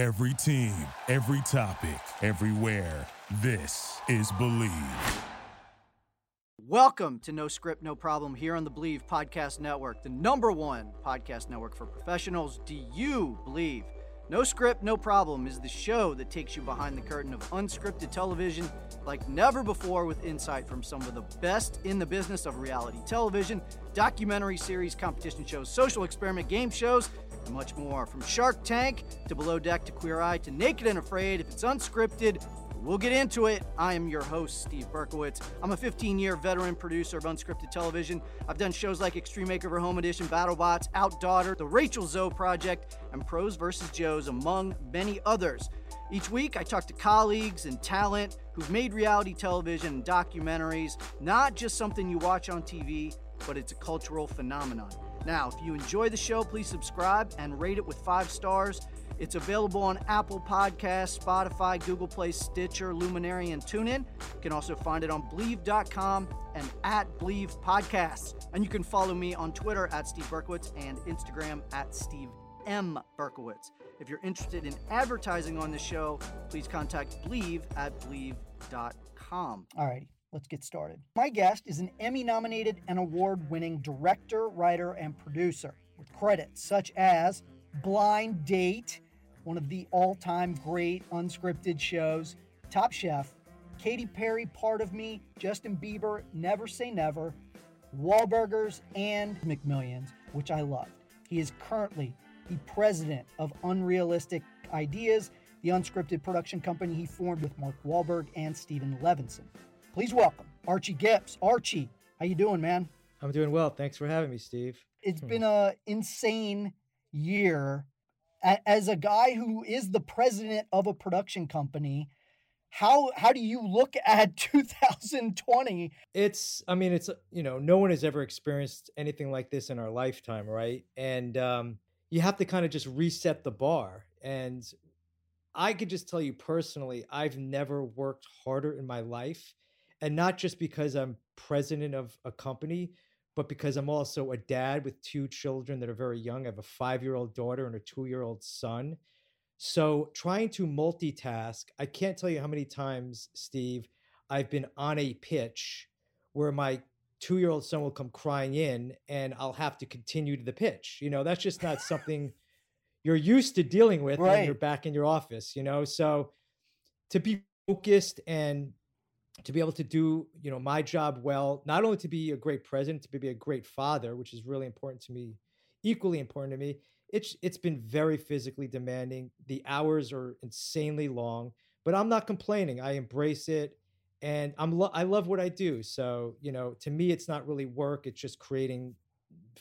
Every team, every topic, everywhere. This is Bleav. Welcome to No Script, No Problem here on the Bleav Podcast Network, the number one podcast network for professionals. Do you believe? No Script, No Problem is the show that takes you behind the curtain of unscripted television like never before with insight from some of the best in the business of reality television, documentary series, competition shows, social experiment game shows, and much more. From Shark Tank to Below Deck to Queer Eye to Naked and Afraid, if it's unscripted, We'll get into it. I am your host, Steve Berkowitz. I'm a 15 year veteran producer of unscripted television. I've done shows like Extreme Makeover Home Edition, BattleBots, OutDaughtered, The Rachel Zoe Project, and Pros vs. Joes, among many others. Each week, I talk to colleagues and talent who've made reality television and documentaries not just something you watch on TV, but it's a cultural phenomenon. Now, if you enjoy the show, please subscribe and rate it with five stars. It's available on Apple Podcasts, Spotify, Google Play, Stitcher, Luminary, and TuneIn. You can also find it on Bleav.com and at Bleav Podcasts. And you can follow me on Twitter at Steve Berkowitz and Instagram at Steve M. Berkowitz. If you're interested in advertising on the show, please contact Bleav at Bleav.com. All righty let's get started. My guest is an Emmy nominated and award winning director, writer, and producer with credits such as Blind Date, one of the all time great unscripted shows, Top Chef, Katy Perry, Part of Me, Justin Bieber, Never Say Never, Wahlburgers, and McMillions, which I loved. He is currently the president of Unrealistic Ideas, the unscripted production company he formed with Mark Wahlberg and Stephen Levinson. Please welcome Archie Gips. Archie, how you doing, man? I'm doing well. Thanks for having me, Steve. It's hmm. been a insane year as a guy who is the president of a production company how how do you look at 2020 it's i mean it's you know no one has ever experienced anything like this in our lifetime right and um, you have to kind of just reset the bar and i could just tell you personally i've never worked harder in my life and not just because i'm president of a company but because I'm also a dad with two children that are very young. I have a five year old daughter and a two year old son. So trying to multitask, I can't tell you how many times, Steve, I've been on a pitch where my two year old son will come crying in and I'll have to continue to the pitch. You know, that's just not something you're used to dealing with right. when you're back in your office, you know? So to be focused and to be able to do you know my job well not only to be a great president to be a great father which is really important to me equally important to me it's it's been very physically demanding. The hours are insanely long but i'm not complaining. I embrace it and i'm lo- i love what i do. So you know to me it's not really work it's just creating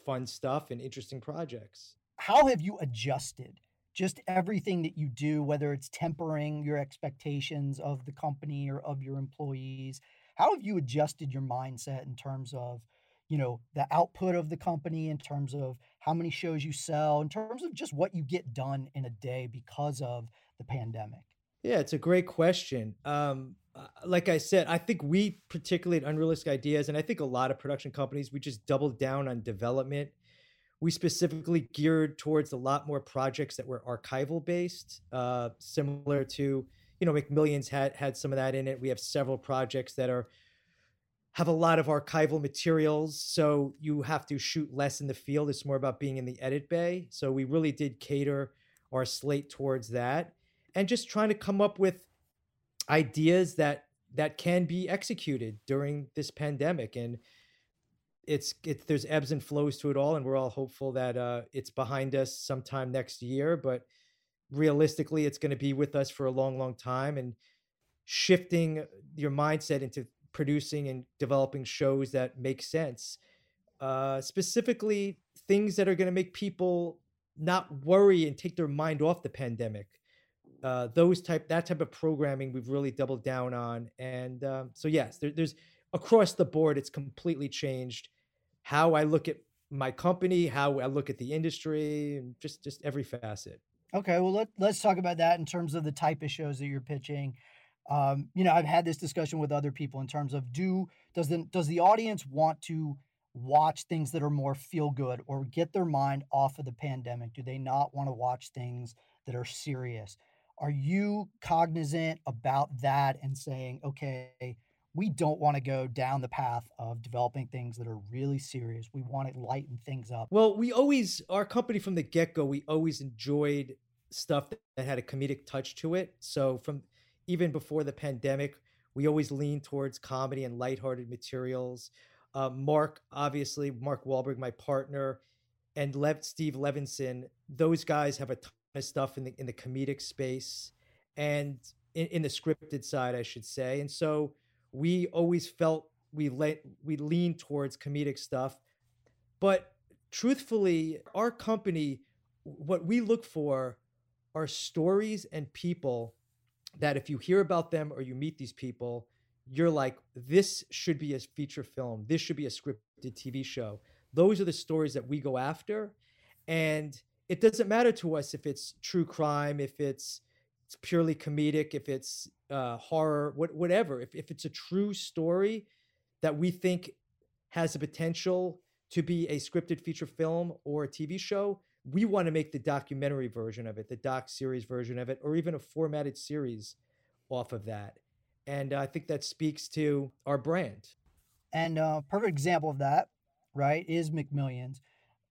fun stuff and interesting projects. How have you adjusted just everything that you do, whether it's tempering your expectations of the company or of your employees. How have you adjusted your mindset in terms of, you know, the output of the company, in terms of how many shows you sell, in terms of just what you get done in a day because of the pandemic? Yeah, it's a great question. Um, uh, like I said, I think we, particularly at Unrealistic Ideas, and I think a lot of production companies, we just doubled down on development we specifically geared towards a lot more projects that were archival based, uh, similar to you know McMillions had had some of that in it. We have several projects that are have a lot of archival materials, so you have to shoot less in the field. It's more about being in the edit bay. So we really did cater our slate towards that, and just trying to come up with ideas that that can be executed during this pandemic and it's it, there's ebbs and flows to it all, and we're all hopeful that uh, it's behind us sometime next year. But realistically, it's going to be with us for a long, long time. And shifting your mindset into producing and developing shows that make sense, uh, specifically things that are going to make people not worry and take their mind off the pandemic. Uh, those type that type of programming we've really doubled down on, and um, so yes, there, there's across the board it's completely changed how I look at my company, how I look at the industry, and just just every facet. Okay, well let let's talk about that in terms of the type of shows that you're pitching. Um, you know, I've had this discussion with other people in terms of do does the does the audience want to watch things that are more feel good or get their mind off of the pandemic? Do they not want to watch things that are serious. Are you cognizant about that and saying, okay, we don't want to go down the path of developing things that are really serious. We want to lighten things up. Well, we always, our company from the get go, we always enjoyed stuff that had a comedic touch to it. So from even before the pandemic, we always leaned towards comedy and lighthearted materials. Uh, Mark, obviously, Mark Wahlberg, my partner, and Steve Levinson, those guys have a ton of stuff in the in the comedic space and in, in the scripted side, I should say. And so we always felt we let we lean towards comedic stuff, but truthfully, our company, what we look for are stories and people that if you hear about them or you meet these people, you're like, this should be a feature film. This should be a scripted TV show. Those are the stories that we go after. And it doesn't matter to us if it's true crime, if it's, it's purely comedic, if it's uh, horror, what, whatever. If, if it's a true story that we think has the potential to be a scripted feature film or a TV show, we want to make the documentary version of it, the doc series version of it, or even a formatted series off of that. And I think that speaks to our brand. And a uh, perfect example of that, right, is McMillions,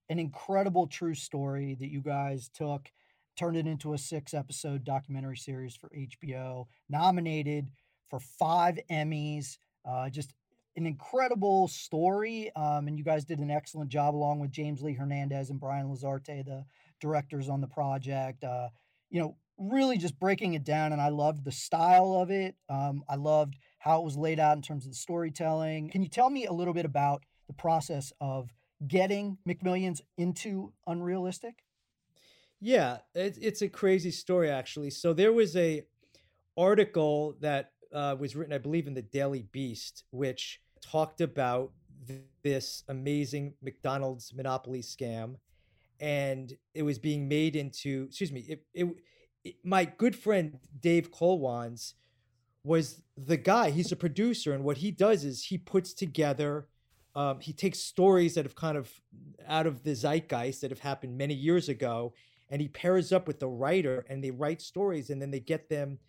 an incredible true story that you guys took, turned it into a six episode documentary series for HBO, nominated for five Emmys. Uh, just an incredible story. Um, and you guys did an excellent job along with James Lee Hernandez and Brian Lazarte, the directors on the project. Uh, you know, really just breaking it down. And I loved the style of it. Um, I loved how it was laid out in terms of the storytelling. Can you tell me a little bit about the process of getting McMillions into Unrealistic? Yeah, it's, it's a crazy story actually. So there was a article that uh, was written, I believe, in the Daily Beast, which talked about th- this amazing McDonald's monopoly scam, and it was being made into. Excuse me. It, it, it my good friend Dave Kolwans was the guy. He's a producer, and what he does is he puts together. Um, he takes stories that have kind of out of the zeitgeist that have happened many years ago, and he pairs up with the writer, and they write stories, and then they get them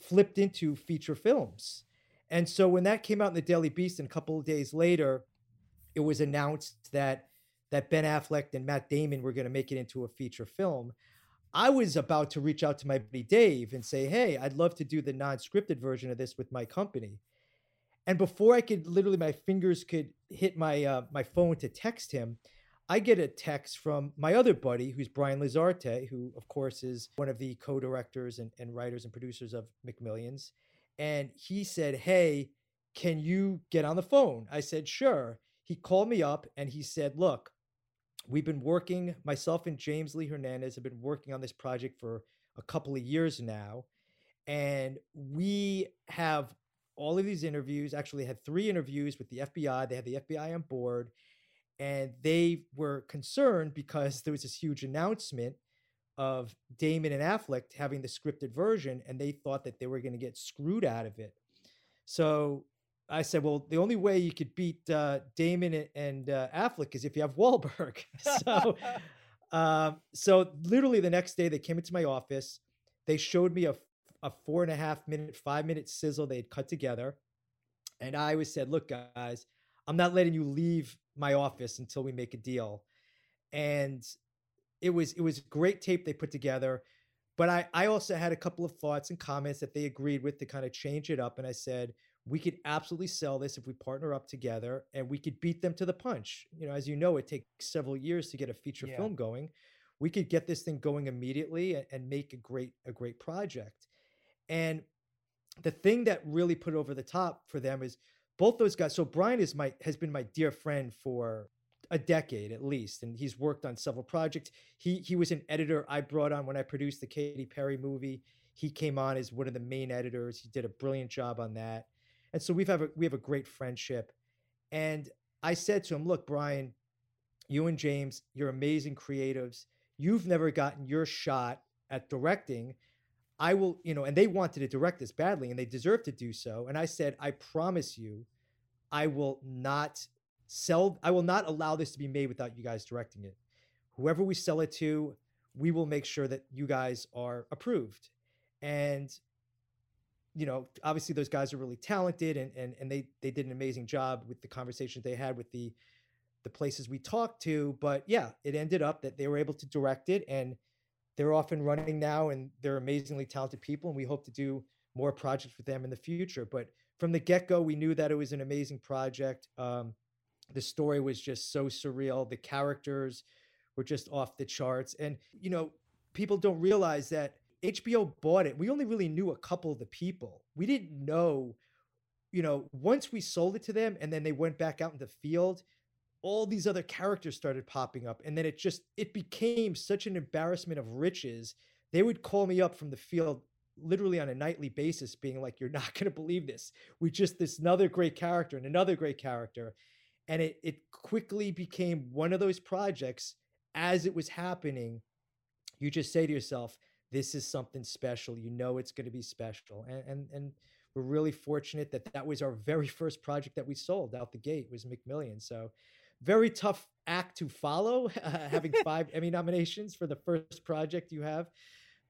flipped into feature films. And so when that came out in the Daily Beast, and a couple of days later, it was announced that that Ben Affleck and Matt Damon were going to make it into a feature film. I was about to reach out to my buddy Dave and say, "Hey, I'd love to do the non-scripted version of this with my company." And before I could literally, my fingers could hit my uh, my phone to text him, I get a text from my other buddy, who's Brian Lazarte, who, of course, is one of the co directors and, and writers and producers of McMillions. And he said, Hey, can you get on the phone? I said, Sure. He called me up and he said, Look, we've been working, myself and James Lee Hernandez have been working on this project for a couple of years now. And we have all of these interviews, actually had three interviews with the FBI. They had the FBI on board and they were concerned because there was this huge announcement of Damon and Affleck having the scripted version, and they thought that they were going to get screwed out of it. So I said, well, the only way you could beat uh, Damon and uh, Affleck is if you have Wahlberg. so, um, so literally the next day they came into my office. They showed me a, a four and a half minute, five minute sizzle they had cut together, and I was said, look, guys, I'm not letting you leave my office until we make a deal. And it was it was great tape they put together. But I, I also had a couple of thoughts and comments that they agreed with to kind of change it up. And I said, we could absolutely sell this if we partner up together and we could beat them to the punch. You know, as you know, it takes several years to get a feature yeah. film going. We could get this thing going immediately and, and make a great a great project. And the thing that really put it over the top for them is both those guys. So Brian is my has been my dear friend for a decade at least, and he's worked on several projects. He he was an editor I brought on when I produced the Katy Perry movie. He came on as one of the main editors. He did a brilliant job on that, and so we've have a we have a great friendship. And I said to him, "Look, Brian, you and James, you're amazing creatives. You've never gotten your shot at directing." I will, you know, and they wanted to direct this badly and they deserve to do so. And I said, I promise you, I will not sell, I will not allow this to be made without you guys directing it. Whoever we sell it to, we will make sure that you guys are approved. And you know, obviously those guys are really talented and and and they they did an amazing job with the conversations they had with the the places we talked to. But yeah, it ended up that they were able to direct it and they're off and running now and they're amazingly talented people and we hope to do more projects with them in the future. But from the get-go, we knew that it was an amazing project. Um, the story was just so surreal. The characters were just off the charts. And, you know, people don't realize that HBO bought it. We only really knew a couple of the people. We didn't know, you know, once we sold it to them and then they went back out in the field, all these other characters started popping up. And then it just it became such an embarrassment of riches. They would call me up from the field literally on a nightly basis, being like, You're not gonna believe this. We just this another great character and another great character. And it it quickly became one of those projects as it was happening. You just say to yourself, this is something special. You know it's going to be special, and and and we're really fortunate that that was our very first project that we sold out the gate was McMillions. So very tough act to follow, having five Emmy nominations for the first project you have.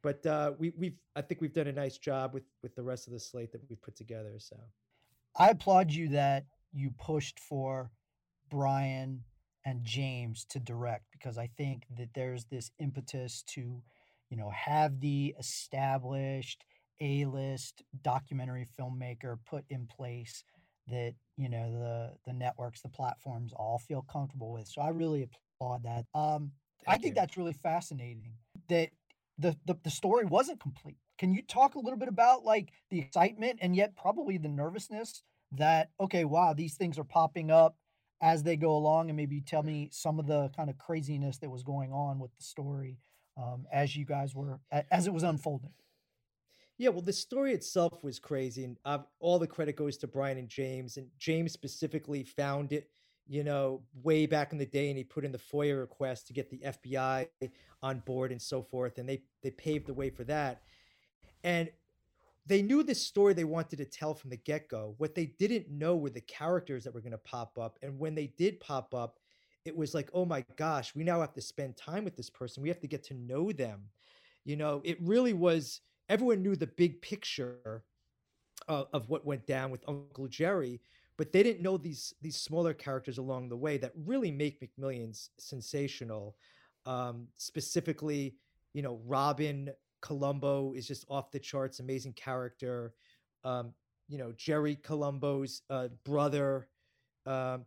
But uh, we, we've I think we've done a nice job with with the rest of the slate that we've put together. So I applaud you that you pushed for Brian and James to direct because I think that there's this impetus to you know, have the established A-list documentary filmmaker put in place that you know the the networks, the platforms all feel comfortable with. So I really applaud that. Um, I think you. that's really fascinating that the, the the story wasn't complete. Can you talk a little bit about like the excitement and yet probably the nervousness that okay, wow, these things are popping up as they go along, and maybe tell me some of the kind of craziness that was going on with the story um, as you guys were as it was unfolding. Yeah, well, the story itself was crazy, and uh, all the credit goes to Brian and James. And James specifically found it, you know, way back in the day, and he put in the FOIA request to get the FBI on board and so forth, and they they paved the way for that. And they knew the story they wanted to tell from the get go. What they didn't know were the characters that were going to pop up, and when they did pop up, it was like, oh my gosh, we now have to spend time with this person. We have to get to know them. You know, it really was, everyone knew the big picture uh, of what went down with Uncle Jerry, but they didn't know these these smaller characters along the way that really make McMillions sensational. Um, specifically, you know, Robin Colombo is just off the charts, amazing character. Um, you know, Jerry Colombo's uh, brother, um,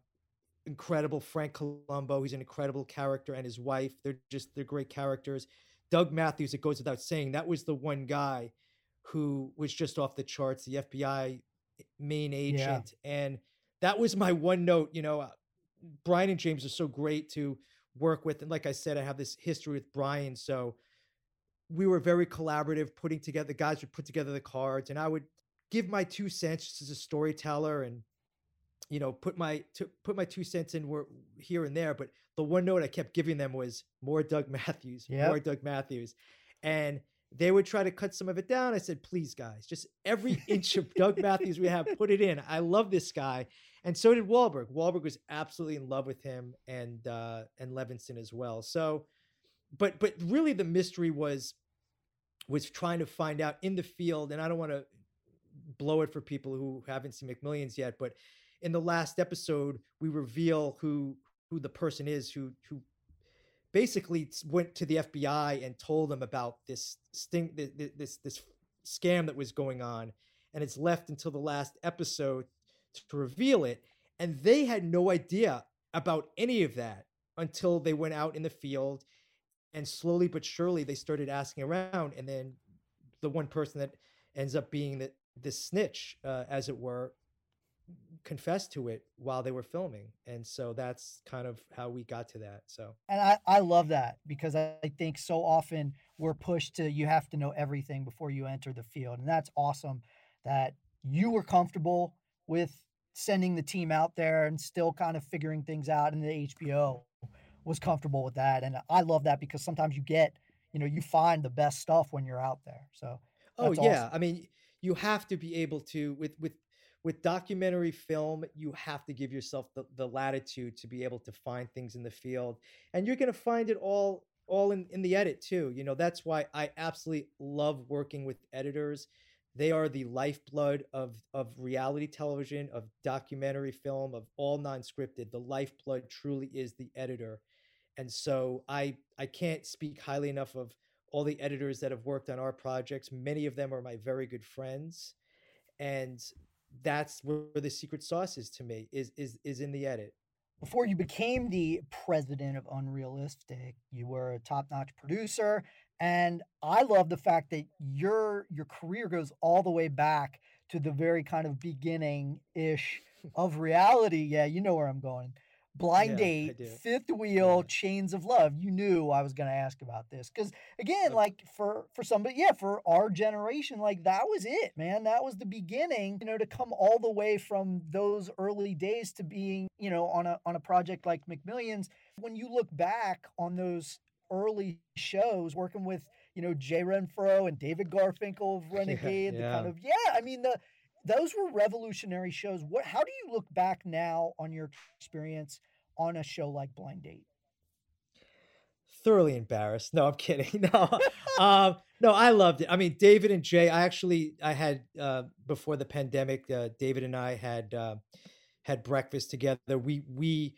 incredible. Frank Colombo, he's an incredible character, and his wife. They're just they're great characters. Doug Matthews, it goes without saying, that was the one guy who was just off the charts, the FBI main agent, yeah. and that was my one note. You know, uh, Brian and James are so great to work with, and like I said, I have this history with Brian, so we were very collaborative, putting together. The guys would put together the cards, and I would give my two cents just as a storyteller and you know, put my to put my two cents in were here and there. But the one note I kept giving them was more Doug Matthews, yep. more Doug Matthews, and they would try to cut some of it down. I said, please, guys, just every inch of Doug Matthews we have, put it in. I love this guy, and so did Wahlberg. Wahlberg was absolutely in love with him, and uh, and Levinson as well. So, but but really, the mystery was was trying to find out in the field, and I don't want to blow it for people who haven't seen McMillions yet, but in the last episode we reveal who who the person is who who basically went to the FBI and told them about this sting this this scam that was going on and it's left until the last episode to reveal it and they had no idea about any of that until they went out in the field and slowly but surely they started asking around and then the one person that ends up being the the snitch uh, as it were confessed to it while they were filming and so that's kind of how we got to that so and i i love that because i think so often we're pushed to you have to know everything before you enter the field and that's awesome that you were comfortable with sending the team out there and still kind of figuring things out and the hbo was comfortable with that and i love that because sometimes you get you know you find the best stuff when you're out there so oh yeah awesome. i mean you have to be able to with with with documentary film, you have to give yourself the, the latitude to be able to find things in the field. And you're going to find it all all in, in the edit too. You know, that's why I absolutely love working with editors. They are the lifeblood of of reality television, of documentary film, of all non-scripted. The lifeblood truly is the editor. And so I I can't speak highly enough of all the editors that have worked on our projects. Many of them are my very good friends. And that's where the secret sauce is to me is is is in the edit before you became the president of Unrealistic, you were a top-notch producer, and I love the fact that your your career goes all the way back to the very kind of beginning ish of reality. Yeah, you know where I'm going. Blind Yeah, Date. Fifth Wheel, Yeah. Chains of Love. You knew I was going to ask about this because again, like for for somebody, yeah, for our generation, like that was it, man. That was the beginning. You know, to come all the way from those early days to being, you know, on a on a project like McMillions. When you look back on those early shows, working with you know Jay Renfroe and David Garfinkle of Renegade, the kind of yeah, I mean the those were revolutionary shows. What how do you look back now on your experience on a show like Blind Date? thoroughly embarrassed. No, I'm kidding. No, um, no, I loved it. I mean, David and Jay. I actually, I had uh, before the pandemic. Uh, David and I had uh, had breakfast together. We we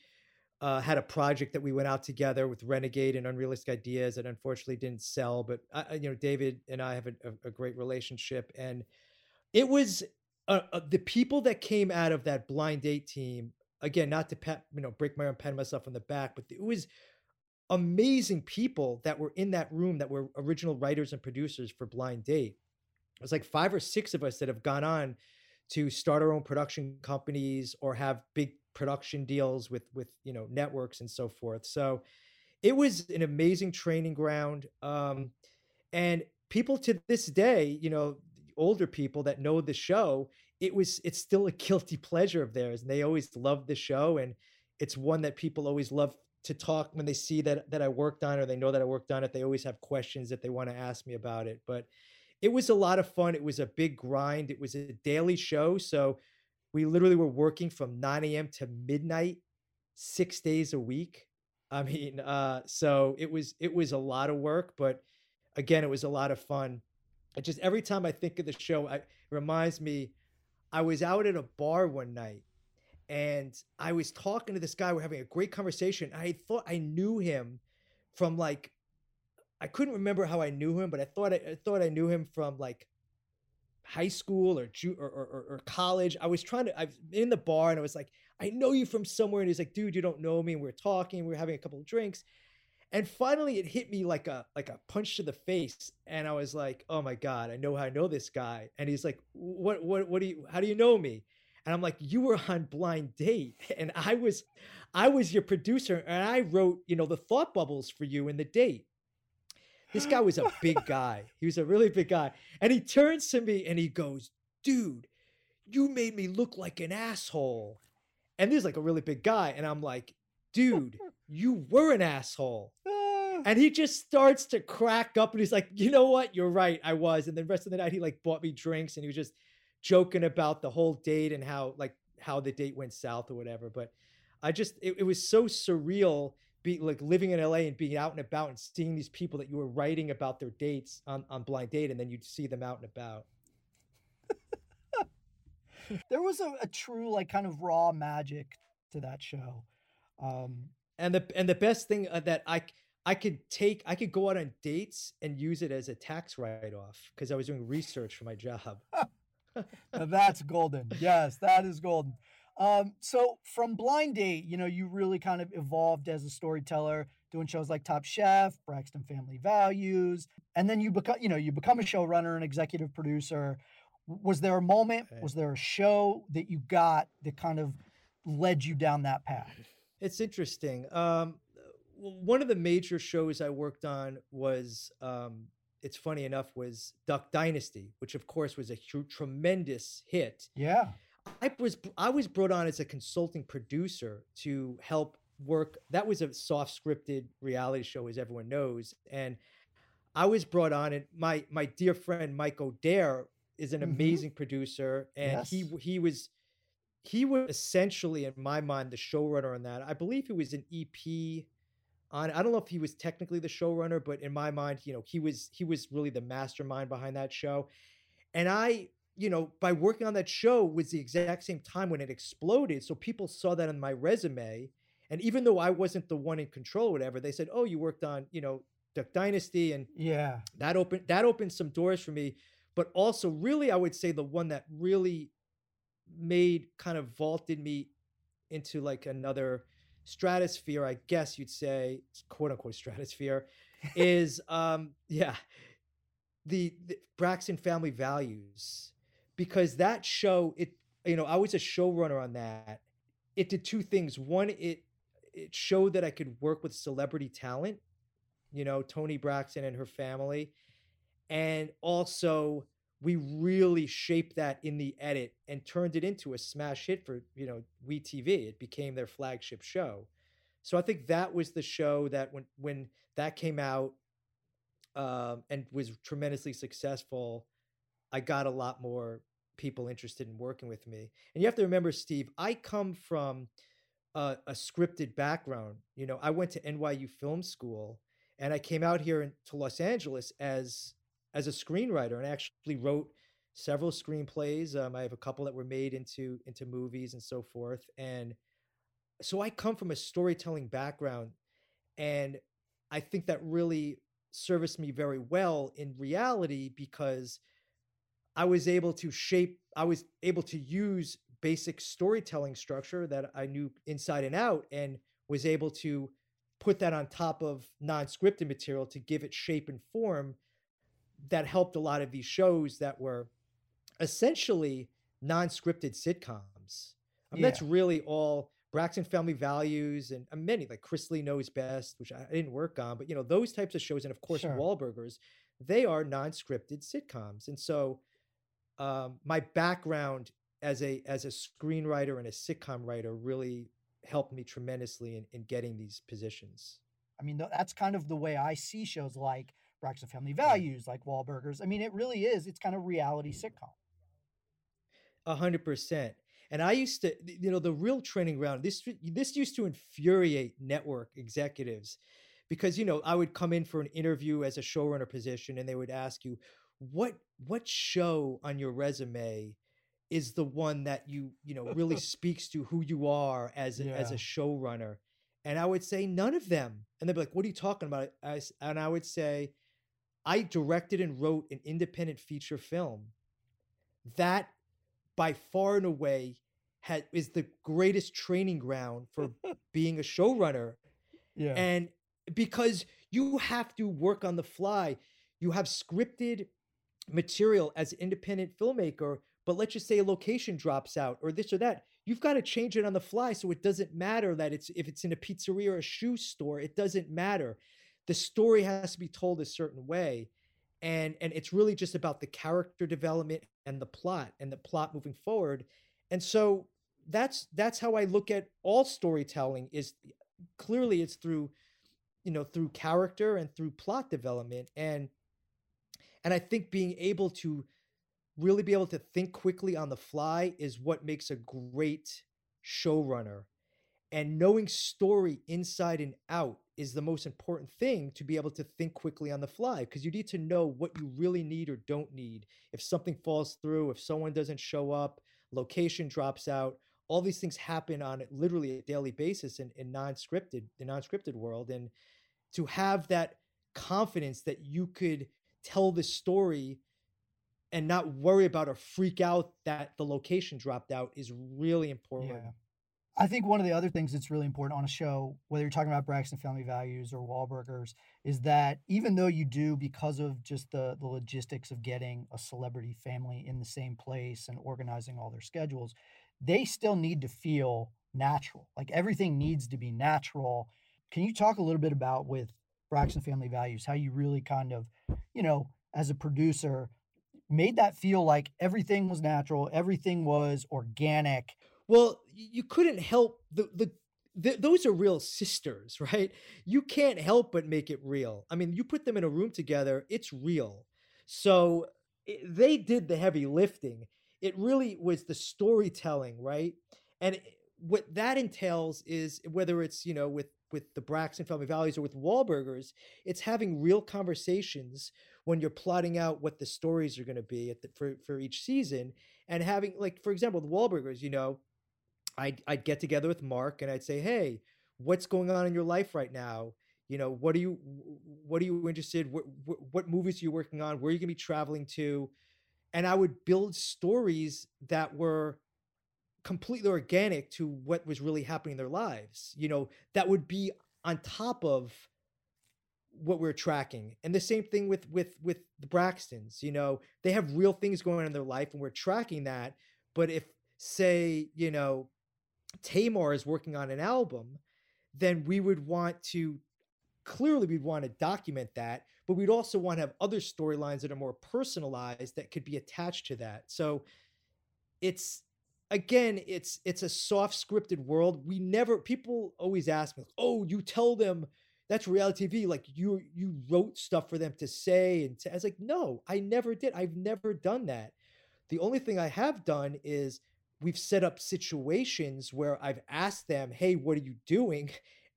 uh, had a project that we went out together with Renegade and Unrealistic Ideas that unfortunately didn't sell. But I, I- you know, David and I have a, a great relationship, and it was uh, uh, the people that came out of that blind date team. Again, not to pat, you know, break my own pen myself on the back, but it was amazing people that were in that room that were original writers and producers for Blind Date. It was like five or six of us that have gone on to start our own production companies or have big production deals with with you know networks and so forth. So it was an amazing training ground. Um, and people to this day, you know, older people that know the show, it was it's still a guilty pleasure of theirs, and they always loved the show, and it's one that people always love to talk when they see that that I worked on or they know that I worked on it. They always have questions that they want to ask me about it. But it was a lot of fun. It was a big grind. It was a daily show, so we literally were working from 9 a.m. to midnight, six days a week. I mean, uh, so it was it was a lot of work, but again, it was a lot of fun. Just every time I think of the show, I, it reminds me. I was out at a bar one night, and I was talking to this guy. We're having a great conversation. I thought I knew him from like, I couldn't remember how I knew him, but I thought I, I thought I knew him from like high school or, ju- or, or or or college. I was trying to. I was in the bar and I was like, I know you from somewhere. And he's like, dude, you don't know me. And we are talking. We are having a couple of drinks, and finally it hit me like a like a punch to the face. And I was like, oh my god, I know how I know this guy. And he's like, what what what do you? How do you know me? And I'm like, you were on Blind Date, and I was, I was your producer, and I wrote, you know, the thought bubbles for you in the date. This guy was a big guy. He was a really big guy. And he turns to me and he goes, Dude, you made me look like an asshole. And this is like a really big guy. And I'm like, Dude, you were an asshole. Ah. And he just starts to crack up and he's like, You know what? You're right. I was. And then the rest of the night, he like bought me drinks and he was just joking about the whole date and how, like, how the date went south or whatever. But I just, it, it was so surreal be like living in LA and being out and about and seeing these people that you were writing about their dates on, on blind date and then you'd see them out and about. There was a, a true like kind of raw magic to that show. Um, And the and the best thing uh, that I could take I could go out on dates and use it as a tax write off because I was doing research for my job. That's golden. Yes, that is golden. Um, so from Blind Date, you know, you really kind of evolved as a storyteller, doing shows like Top Chef, Braxton Family Values, and then you become, you know, you become a showrunner and executive producer. Was there a moment? Was there a show that you got that kind of led you down that path? It's interesting. Um, one of the major shows I worked on was, um, it's funny enough, was Duck Dynasty, which of course was a tremendous hit. Yeah. I was I was brought on as a consulting producer to help work. That was a soft scripted reality show, as everyone knows, and I was brought on. And my my dear friend Mike O'Dare is an Mhm. amazing producer, and he Yes. w- he was he was essentially, in my mind, the showrunner on that. I believe he was an EP on. I don't know if he was technically the showrunner, but in my mind, you know, he was he was really the mastermind behind that show. And I, you know, by working on that show was the exact same time when it exploded. So people saw that on my resume. And even though I wasn't the one in control, whatever, they said, "Oh, you worked on, you know, Duck Dynasty," and yeah, that opened that opened some doors for me. But also, really, I would say the one that really made kind of vaulted me into like another stratosphere, I guess you'd say, quote unquote stratosphere, is um yeah, the, the Braxton Family Values, because that show it you know I was a showrunner on that. It did two things. One, it it showed that I could work with celebrity talent, you know, Toni Braxton and her family, and also we really shaped that in the edit and turned it into a smash hit for you know we tv it became their flagship show. So i think that was the show that when when that came out um, and was tremendously successful i got a lot more people interested in working with me. And you have to remember steve i come from a, a scripted background. You know i went to nyu film school and i came out here in, to los angeles as as a screenwriter and actually wrote several screenplays. Um, I have a couple that were made into into movies and so forth. And so I come from a storytelling background, and I think that really serviced me very well in reality because I was able to shape. I was able to use basic storytelling structure that I knew inside and out, and was able to put that on top of non-scripted material to give it shape and form that helped a lot of these shows that were essentially non-scripted sitcoms. I mean, yeah. that's really all Braxton Family Values and uh, many like Chrisley Knows Best, which I didn't work on, but you know those types of shows, and of course sure. Wahlburgers, they are non-scripted sitcoms. And so, um, my background as a as a screenwriter and a sitcom writer really helped me tremendously in, in getting these positions. I mean, that's kind of the way I see shows like Braxton Family Values, like Wahlburgers. I mean, it really is. It's kind of reality sitcom. A hundred percent. And I used to, you know, the real training ground. This this used to infuriate network executives, because you know I would come in for an interview as a showrunner position, and they would ask you, what what show on your resume is the one that you you know really speaks to who you are as a, yeah. as a showrunner and i would say none of them and they'd be like what are you talking about I, and i would say I directed and wrote an independent feature film that by far and away had, is the greatest training ground for being a showrunner. Yeah. And because you have to work on the fly, you have scripted material as an independent filmmaker, but let's just say a location drops out or this or that. You've got to change it on the fly so it doesn't matter that it's if it's in a pizzeria or a shoe store, it doesn't matter the story has to be told a certain way and and it's really just about the character development and the plot and the plot moving forward. And so that's that's how i look at all storytelling is clearly it's through you know through character and through plot development and and i think being able to really be able to think quickly on the fly is what makes a great showrunner and knowing story inside and out is the most important thing to be able to think quickly on the fly because you need to know what you really need or don't need. If something falls through, if someone doesn't show up, location drops out, all these things happen on literally a daily basis in, in non-scripted, the non-scripted world. And to have that confidence that you could tell the story and not worry about or freak out that the location dropped out is really important. Yeah. I think one of the other things that's really important on a show, whether you're talking about Braxton Family Values or Wahlburgers, is that even though you do, because of just the the logistics of getting a celebrity family in the same place and organizing all their schedules, they still need to feel natural. Like everything needs to be natural. Can you talk a little bit about with Braxton Family Values how you really kind of, you know, as a producer, made that feel like everything was natural, everything was organic well, you couldn't help the, the the those are real sisters, right? You can't help but make it real. I mean, you put them in a room together, it's real. So it, they did the heavy lifting. It really was the storytelling, right? And what that entails is whether it's, you know, with with the Braxton family values or with Wahlburgers, it's having real conversations when you're plotting out what the stories are going to be the, for for each season, and having like for example the Wahlburgers, you know, I'd I'd get together with Mark and I'd say, hey, what's going on in your life right now? You know, what are you what are you interested? What what, what movies are you working on? Where are you going to be traveling to? And I would build stories that were completely organic to what was really happening in their lives. You know, that would be on top of what we're tracking. And the same thing with with with the Braxtons, you know, they have real things going on in their life and we're tracking that. But if say, you know, Tamar is working on an album, then we would want to clearly we'd want to document that, but we'd also want to have other storylines that are more personalized that could be attached to that. So it's again, it's it's a soft scripted world. We never people always ask me, "Oh, you tell them that's reality TV. Like you you wrote stuff for them to say." And to, I was like, "No, I never did. I've never done that. The only thing I have done is we've set up situations where I've asked them, "Hey, what are you doing?"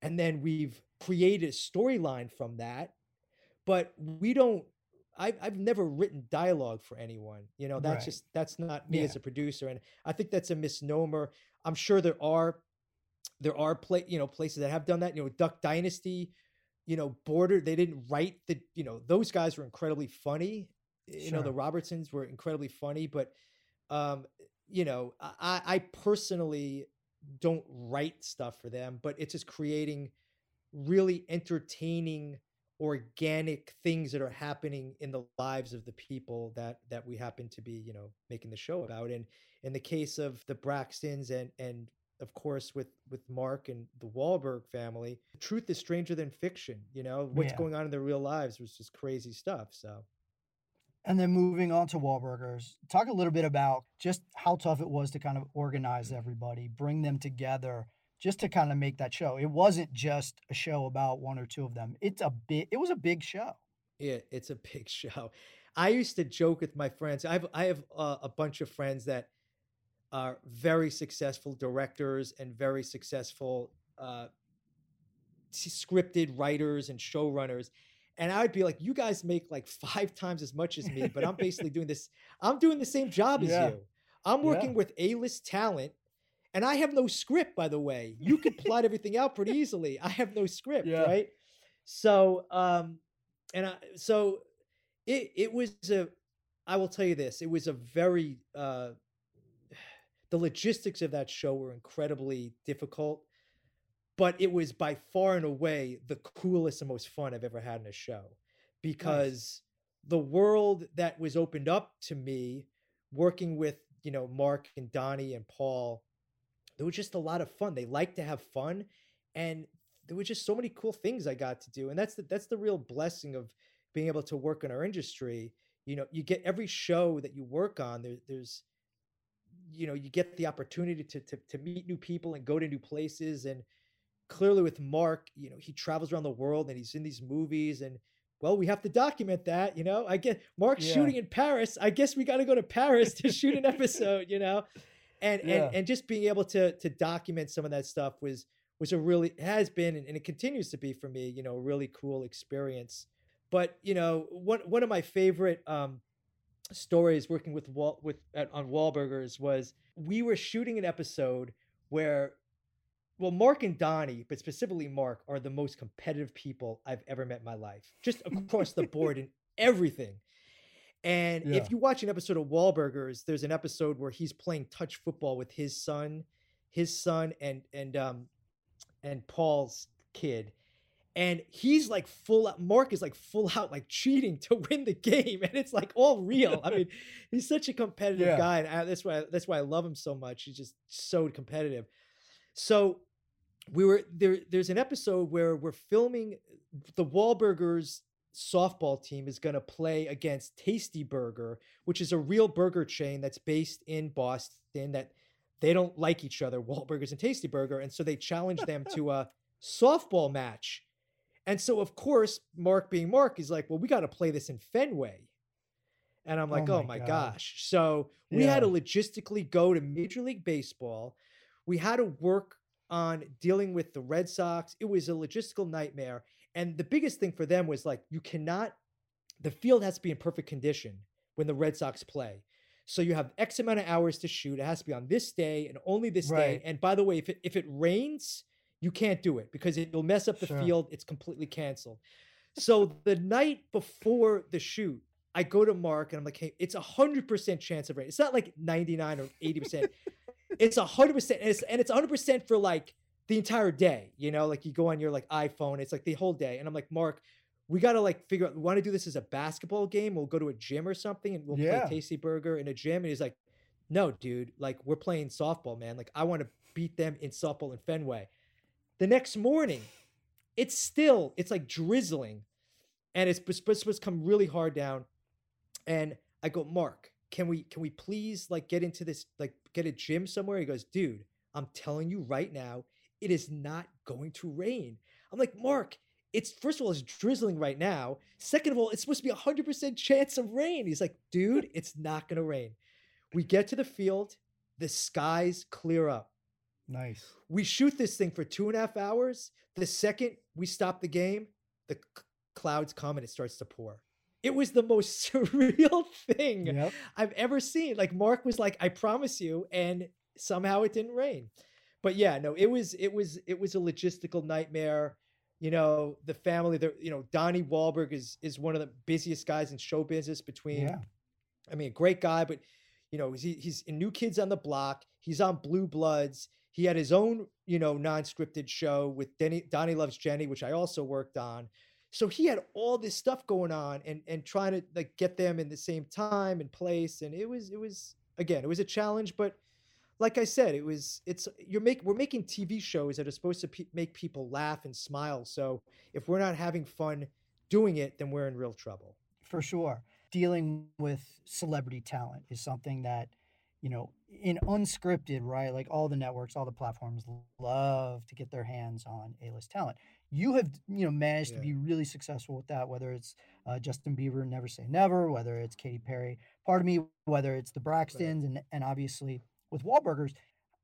And then we've created a storyline from that. But we don't I've, I've never written dialogue for anyone. You know, that's right. just that's not me yeah. as a producer, and I think that's a misnomer. I'm sure there are there are play you know places that have done that. You know, Duck Dynasty, you know, Border. They didn't write the you know those guys were incredibly funny. Sure. You know, the Robertsons were incredibly funny, but um, you know, I, I personally don't write stuff for them, but it's just creating really entertaining organic things that are happening in the lives of the people that that we happen to be you know making the show about. And in the case of the braxtons and and of course with with mark and the wahlberg family truth is stranger than fiction you know? What's yeah. going on in their real lives was just crazy stuff so and then moving on to Wahlburgers, talk a little bit about just how tough it was to kind of organize everybody, bring them together, just to kind of make that show. It wasn't just a show about one or two of them. It's a big it was a big show. Yeah, it's a big show. I used to joke with my friends. I have I have uh, a bunch of friends that are very successful directors and very successful uh, scripted writers and showrunners. And I'd be like, you guys make like five times as much as me, but I'm basically doing this. I'm doing the same job as yeah. you. I'm working yeah. with A-list talent and I have no script, by the way. You could plot everything out pretty easily. I have no script, yeah. right? So, um, and I, so it it was a. I will tell you this: it was a very. Uh, the logistics of that show were incredibly difficult, but it was by far and away the coolest and most fun I've ever had in a show, because nice. the world that was opened up to me, working with you know Mark and Donnie and Paul it was just a lot of fun. They like to have fun, and there were just so many cool things I got to do, and that's the that's the real blessing of being able to work in our industry. You know, you get every show that you work on. There, there's, you know, you get the opportunity to, to to meet new people and go to new places. And clearly, with Mark, you know, he travels around the world and he's in these movies and well, we have to document that, you know. I get Mark yeah. shooting in Paris. I guess we got to go to Paris to shoot an episode, you know and yeah. and and just being able to to document some of that stuff was was a really has been and it continues to be for me you know a really cool experience but you know one one of my favorite um stories working with Wal with at, on Wahlburgers was we were shooting an episode where well Mark and Donnie but specifically Mark are the most competitive people I've ever met in my life just across the board in everything and yeah. if you watch an episode of Wahlburgers, there's an episode where he's playing touch football with his son, his son and and um and Paul's kid. And he's like full out, Mark is like full out like cheating to win the game. And it's like all real. I mean, he's such a competitive yeah. guy. And I, that's why that's why I love him so much. He's just so competitive. So we were there, there's an episode where we're filming the Wahlburgers softball team is going to play against Tasty Burger, which is a real burger chain that's based in Boston that they don't like each other, Wahlburgers and Tasty Burger. And so they challenge them to a softball match. And so, of course, Mark being Mark, is like, well, we got to play this in Fenway. And I'm oh like, oh my, oh my gosh. So we yeah. had to logistically go to Major League Baseball. We had to work on dealing with the Red Sox. It was a logistical nightmare. And the biggest thing for them was like, you cannot, the field has to be in perfect condition when the Red Sox play. So you have X amount of hours to shoot. It has to be on this day and only this Right. day. And by the way, if it, if it rains, you can't do it because it'll mess up the Sure. field. It's completely canceled. So the night before the shoot, I go to Mark and I'm like, hey, it's a hundred percent chance of rain. It's not like 99 or 80 percent. It's a hundred percent, and it's and it's hundred percent for like the entire day. You know, like you go on your like iPhone, it's like the whole day. And I'm like, Mark, we gotta like figure out. We want to do this as a basketball game. We'll go to a gym or something, and we'll Yeah. play Tasty Burger in a gym. And he's like, No, dude, like we're playing softball, man. Like I want to beat them in softball in Fenway. The next morning, it's still it's like drizzling, and it's supposed to come really hard down. And I go, Mark, can we can we please like get into this like get a gym somewhere? He goes, dude, I'm telling you right now, it is not going to rain. I'm like, Mark, it's first of all, it's drizzling right now. Second of all, it's supposed to be a hundred percent chance of rain. He's like, dude, it's not gonna rain. We get to the field, the skies clear up. Nice. We shoot this thing for two and a half hours. The second we stop the game, the c- clouds come and it starts to pour. It was the most surreal thing Yep. I've ever seen. Like Mark was like, "I promise you," and somehow it didn't rain. But yeah, no, it was it was it was a logistical nightmare. You know, the family, the you know, Donnie Wahlberg is is one of the busiest guys in show business. Between, Yeah. I mean, a great guy, but you know, he, he's in New Kids on the Block. He's on Blue Bloods. He had his own, you know, non-scripted show with Denny, Donnie Loves Jenny, which I also worked on. So he had all this stuff going on and and trying to like get them in the same time and place. And it was it was again, it was a challenge, but like I said, it was it's you're make we're making TV shows that are supposed to pe- make people laugh and smile. So if we're not having fun doing it, then we're in real trouble. for sure. Dealing with celebrity talent is something that, you know, in unscripted, right? Like all the networks, all the platforms love to get their hands on A-list talent. You have, you know, managed to be really successful with that. Whether it's uh, Justin Bieber, Never Say Never, whether it's Katy Perry, part of me, whether it's the Braxtons, and and obviously with Wahlburgers.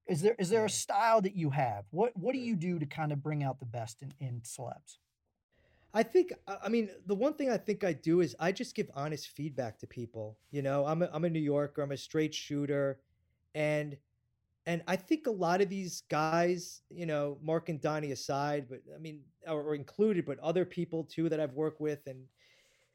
Is there is there Yeah. a style that you have? What what do you do to kind of bring out the best in, in celebs? I think I I mean the one thing I think I do is I just give honest feedback to people. You know, I'm a, I'm a New Yorker, I'm a straight shooter, and and I think a lot of these guys, you know, Mark and Donnie aside, but I mean, or, or included, but other people too that I've worked with, and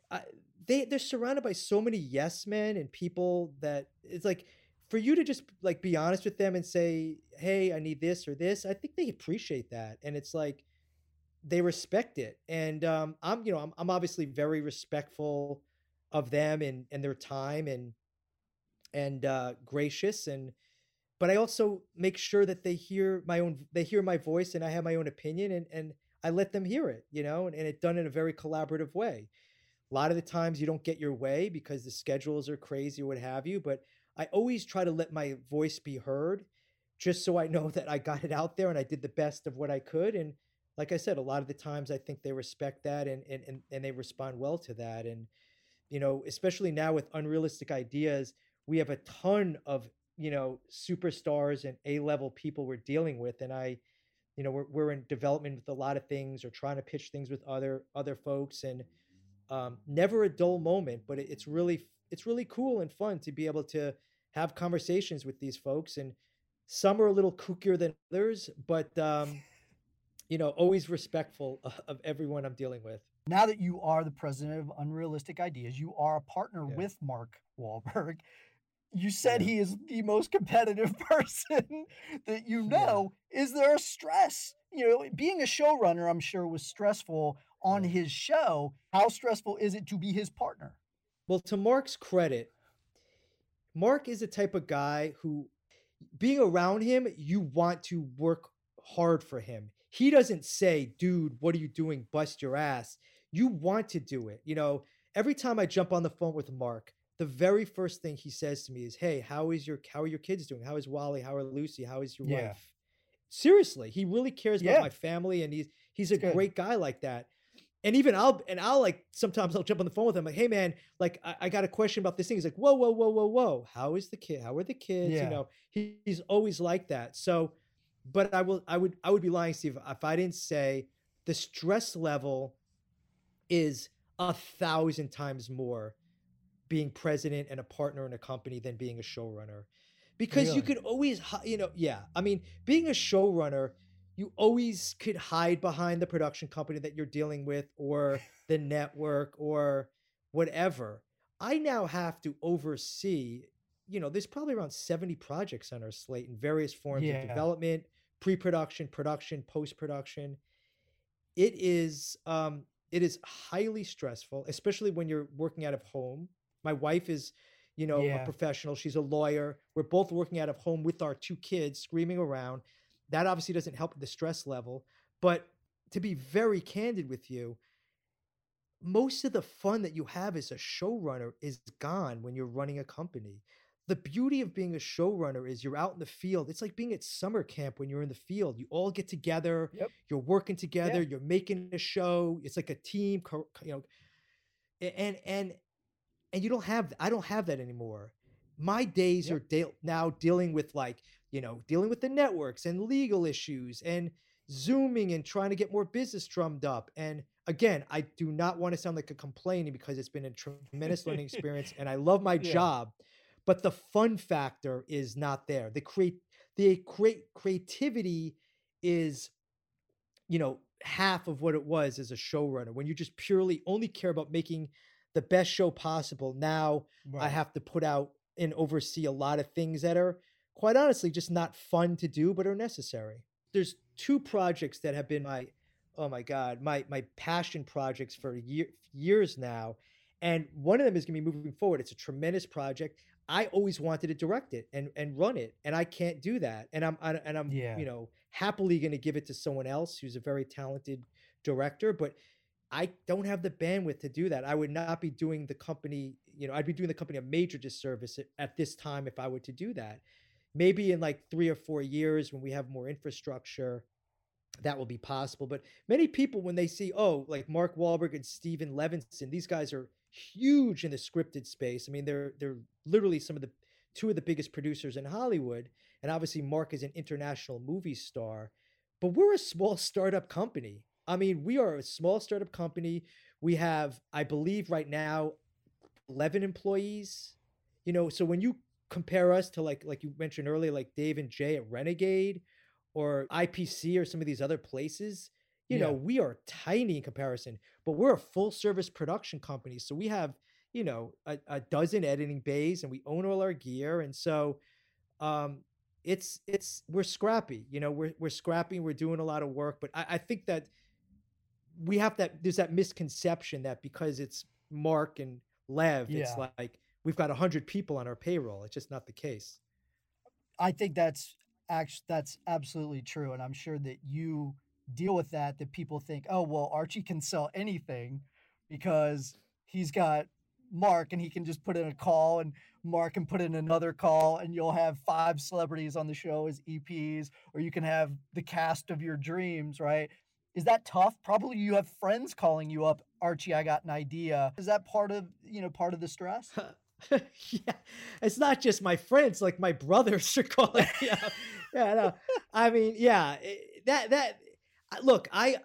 I, they they're surrounded by so many yes men and people that it's like for you to just like be honest with them and say, hey, I need this or this. I think they appreciate that, and it's like they respect it and um, i'm you know I'm, I'm obviously very respectful of them and and their time and and uh gracious and but i also make sure that they hear my own they hear my voice and i have my own opinion and and i let them hear it you know and, and it done in a very collaborative way a lot of the times you don't get your way because the schedules are crazy or what have you but i always try to let my voice be heard just so i know that i got it out there and i did the best of what i could and like I said, a lot of the times I think they respect that and and and, and they respond well to that. And you know, especially now with unrealistic ideas, we have a ton of you know superstars and A level people we're dealing with, and I, you know, we're we're in development with a lot of things or trying to pitch things with other other folks, and um, never a dull moment. But it, it's really it's really cool and fun to be able to have conversations with these folks and some are a little kookier than others but um you know, always respectful of, everyone I'm dealing with. now that you are the president of Unrealistic Ideas, you are a partner Yeah. with Mark Wahlberg. You said he is the most competitive person that you Yeah. know. Is there a stress? You know, being a showrunner, I'm sure, was stressful on Yeah. his show. How stressful is it to be his partner? Well, to Mark's credit, Mark is the type of guy who, being around him, you want to work hard for him. He doesn't say, dude, what are you doing? Bust your ass. You want to do it. You know, every time I jump on the phone with Mark, the very first thing he says to me is, Hey, how is your how are your kids doing? How is Wally? How are Lucy? How is your Yeah. wife? Seriously, he really cares Yeah. about my family and he's he's a good. great guy like that. And even I'll and I'll like sometimes I'll jump on the phone with him like, hey man, like I, I got a question about this thing. He's like, whoa, whoa, whoa, whoa, whoa. How is the kid? How are the kids? Yeah. You know, he, he's always like that. So but I will I would I would be lying, Steve, if I didn't say the stress level is a thousand times more being president and a partner in a company than being a showrunner because you Really? could always you know yeah i mean being a showrunner you always could hide behind the production company that you're dealing with or the network or whatever i now have to oversee you know there's probably around 70 projects on our slate in various forms Yeah. of development pre-production production post-production it is um it is highly stressful especially when you're working out of home my wife is you know Yeah. a professional she's a lawyer. We're both working out of home with our two kids screaming around. That obviously doesn't help the stress level but to be very candid with you most of the fun that you have as a showrunner is gone when you're running a company. The beauty of being a showrunner is you're out in the field. It's like being at summer camp when you're in the field. You all get together Yep. you're working together you're making a show. It's like a team you know and and and you don't have i don't have that anymore my days Yep. are de- now dealing with like you know dealing with the networks and legal issues and zooming and trying to get more business drummed up and again i do not want to sound like a complaining because it's been a tremendous learning experience and i love my Yeah. job but the fun factor is not there the create the create creativity is you know half of what it was as a showrunner when you just purely only care about making the best show possible. Now i have to put out and oversee a lot of things that are quite honestly just not fun to do but are necessary. There's two projects that have been my oh my god my my passion projects for year, years now and one of them is going to be moving forward. It's a tremendous project. I always wanted to direct it and and run it and i can't do that and i'm I- and i'm Yeah. you know happily going to give it to someone else who's a very talented director but I don't have the bandwidth to do that. I would not be doing the company, you know, I'd be doing the company a major disservice at, this time if I were to do that. Maybe in like three or four years when we have more infrastructure, that will be possible. But many people, when they see, oh, like Mark Wahlberg and Stephen Levinson, these guys are huge in the scripted space. I mean, they're they're literally some of the two of the biggest producers in Hollywood. And obviously Mark is an international movie star. But we're a small startup company. I mean, we are a small startup company. We have, I believe, right now, eleven employees. You know, so when you compare us to like like you mentioned earlier, like Dave and Jay at Renegade, or IPC, or some of these other places, you know, we are tiny in comparison. But we're a full service production company, so we have you know a, a dozen editing bays, and we own all our gear, and so um it's it's we're scrappy you know we're we're scrappy we're doing a lot of work but i, I think that we have that there's that misconception that because it's mark and lev it's like we've got 100 people on our payroll it's just not the case I think that's actually that's absolutely true, and I'm sure that you deal with that. That people think, oh well, Archie can sell anything because he's got Mark, and he can just put in a call, and Mark can put in another call, and you'll have five celebrities on the show as EPs, or you can have the cast of your dreams, right? Is that tough? Probably you have friends calling you up, Archie. I got an idea. Is that part of you know part of the stress? yeah it's not just my friends like my brothers are calling out. yeah no i mean yeah eh, that that look i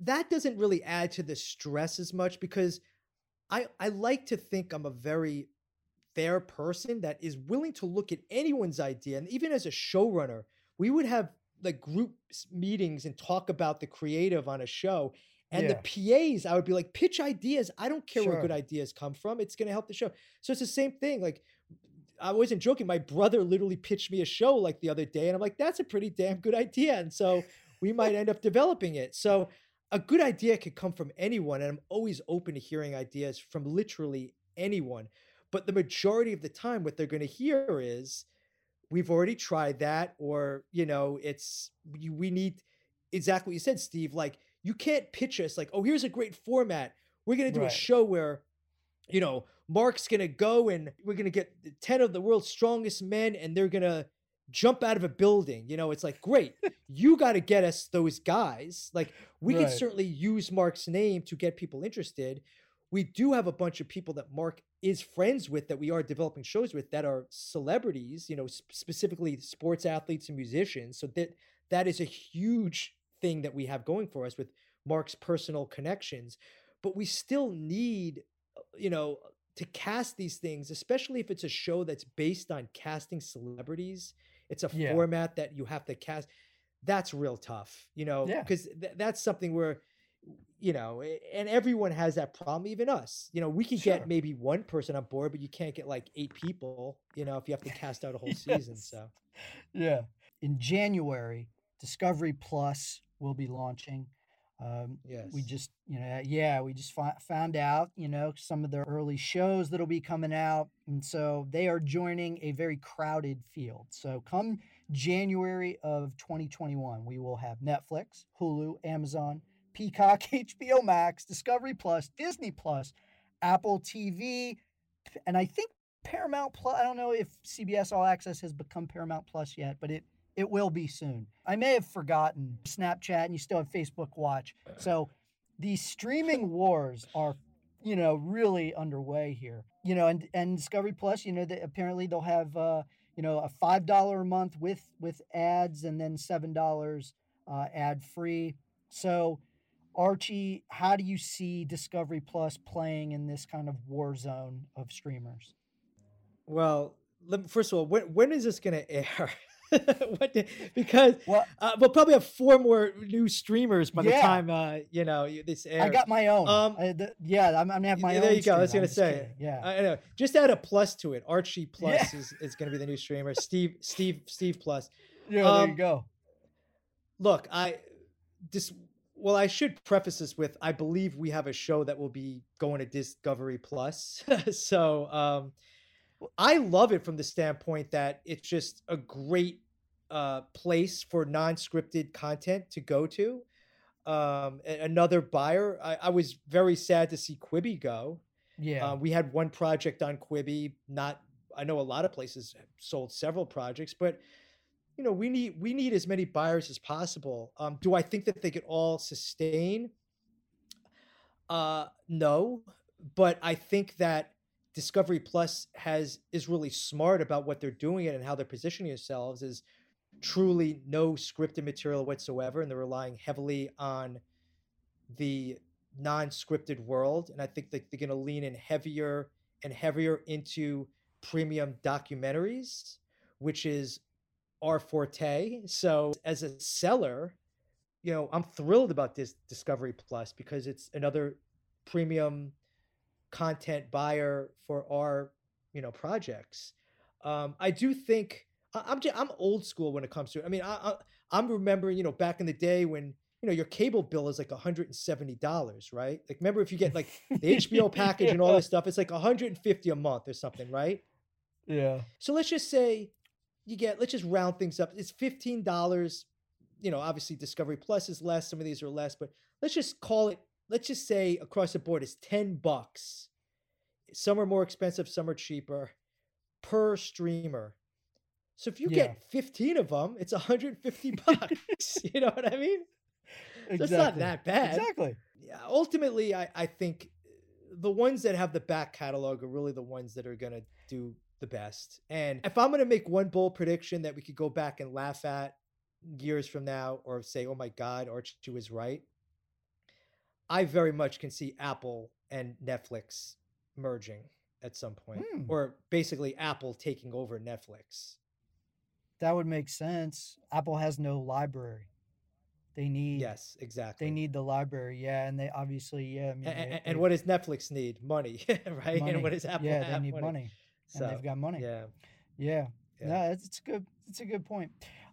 that doesn't really add to the stress as much because i i like to think i'm a very fair person that is willing to look at anyone's idea and even as a showrunner we would have like group meetings and talk about the creative on a show and the PAs, I would be like, pitch ideas. I don't care where good ideas come from. It's going to help the show. So it's the same thing. Like, I wasn't joking. My brother literally pitched me a show like the other day, and I'm like, that's a pretty damn good idea. And so we might end up developing it. So a good idea could come from anyone, and I'm always open to hearing ideas from literally anyone. But the majority of the time, what they're going to hear is, we've already tried that, or you know, it's we, we need exactly what you said, Steve. Like, you can't pitch us like, oh, here's a great format. We're gonna do Right. a show where, you know, Mark's gonna go and we're gonna get 10 of the world's strongest men and they're gonna jump out of a building. You know, it's like, great, you gotta get us those guys. Like, we can certainly use Mark's name to get people interested. We do have a bunch of people that Mark is friends with that we are developing shows with that are celebrities, you know, sp- specifically sports athletes and musicians. So that that is a huge thing that we have going for us with Mark's personal connections. But we still need, you know, to cast these things, especially if it's a show that's based on casting celebrities. It's a Yeah. format that you have to cast. That's real tough, you know, Yeah. because th- that's something where, you know, and everyone has that problem, even us. You know, we could Sure. get maybe one person on board, but you can't get like eight people, you know, if you have to cast out a whole season. So, Yeah. In January, Discovery Plus will be launching. Um, yes. we just, you know, yeah, we just fi- found out, you know, some of the early shows that'll be coming out. And so they are joining a very crowded field. So come January of 2021, we will have Netflix, Hulu, Amazon, Peacock, HBO Max, Discovery Plus, Disney Plus, Apple TV, and I think Paramount Plus. I don't know if CBS All Access has become Paramount Plus yet, but it it will be soon. I may have forgotten Snapchat, and you still have Facebook Watch. So these streaming wars are, you know, really underway here. You know, and and Discovery Plus, you know, that apparently they'll have uh, you know a five dollar a month with with ads, and then seven dollars uh, ad free. So. Archie, how do you see Discovery Plus playing in this kind of war zone of streamers? Well, let, first of all, when, when is this going to air? the, because Well, uh, we'll probably have four more new streamers by the time uh, you know this airs. I got my own. Um, I- the- yeah, I'm, I'm gonna have my Yeah, own. there you go. I was gonna I'm say. Yeah. I know. Just add a plus to it. Archie Plus Yeah. is, is going to be the new streamer. Steve Steve Steve Plus. yeah, there um, you go. Look, I this. Well, I should preface this with I believe we have a show that will be going to Discovery Plus. so um, I love it from the standpoint that it's just a great uh, place for non-scripted content to go to. Um, another buyer. I, I was very sad to see Quibi go. Yeah. Uh, we had one project on Quibi. Not, I know a lot of places have sold several projects, but you know, we need we need as many buyers as possible. Um, do I think that they could all sustain? Uh, no, but I think that Discovery Plus has is really smart about what they're doing it and how they're positioning themselves is truly no scripted material whatsoever, and they're relying heavily on the non-scripted world and i think that they're going to lean in heavier and heavier into premium documentaries which is our forte. So as a seller you know i'm thrilled about this discovery plus because it's another premium content buyer for our you know projects. Um i do think i'm just, i'm old school when it comes to it. I mean I, I i'm remembering you know back in the day when you know your cable bill is like $170 right? Like remember if you get like the hbo package and all this stuff it's like 150 a month or something right? Yeah. so let's just say you get let's just round things up it's $15 you know obviously discovery plus is less some of these are less but let's just call it let's just say across the board it's 10 bucks some are more expensive some are cheaper per streamer so if you Yeah. get 15 of them it's 150 bucks you know what i mean Exactly. it's not that bad. Exactly. yeah, ultimately, I, I think the ones that have the back catalog are really the ones that are going to do the best. And if I'm going to make one bold prediction that we could go back and laugh at years from now or say, oh my God, Archie was right, I very much can see Apple and Netflix merging at some point, Hmm. or basically Apple taking over Netflix. That would make sense. Apple has no library. They need. Yes, exactly. They need the library. Yeah, and they obviously yeah. I mean, A- a- they- and, they've- what does Netflix need? Money, right? money. And what does Apple Yeah, have? they need money, So, and they've got money. Yeah. Yeah. Yeah. No, it's, it's good. It's a good point.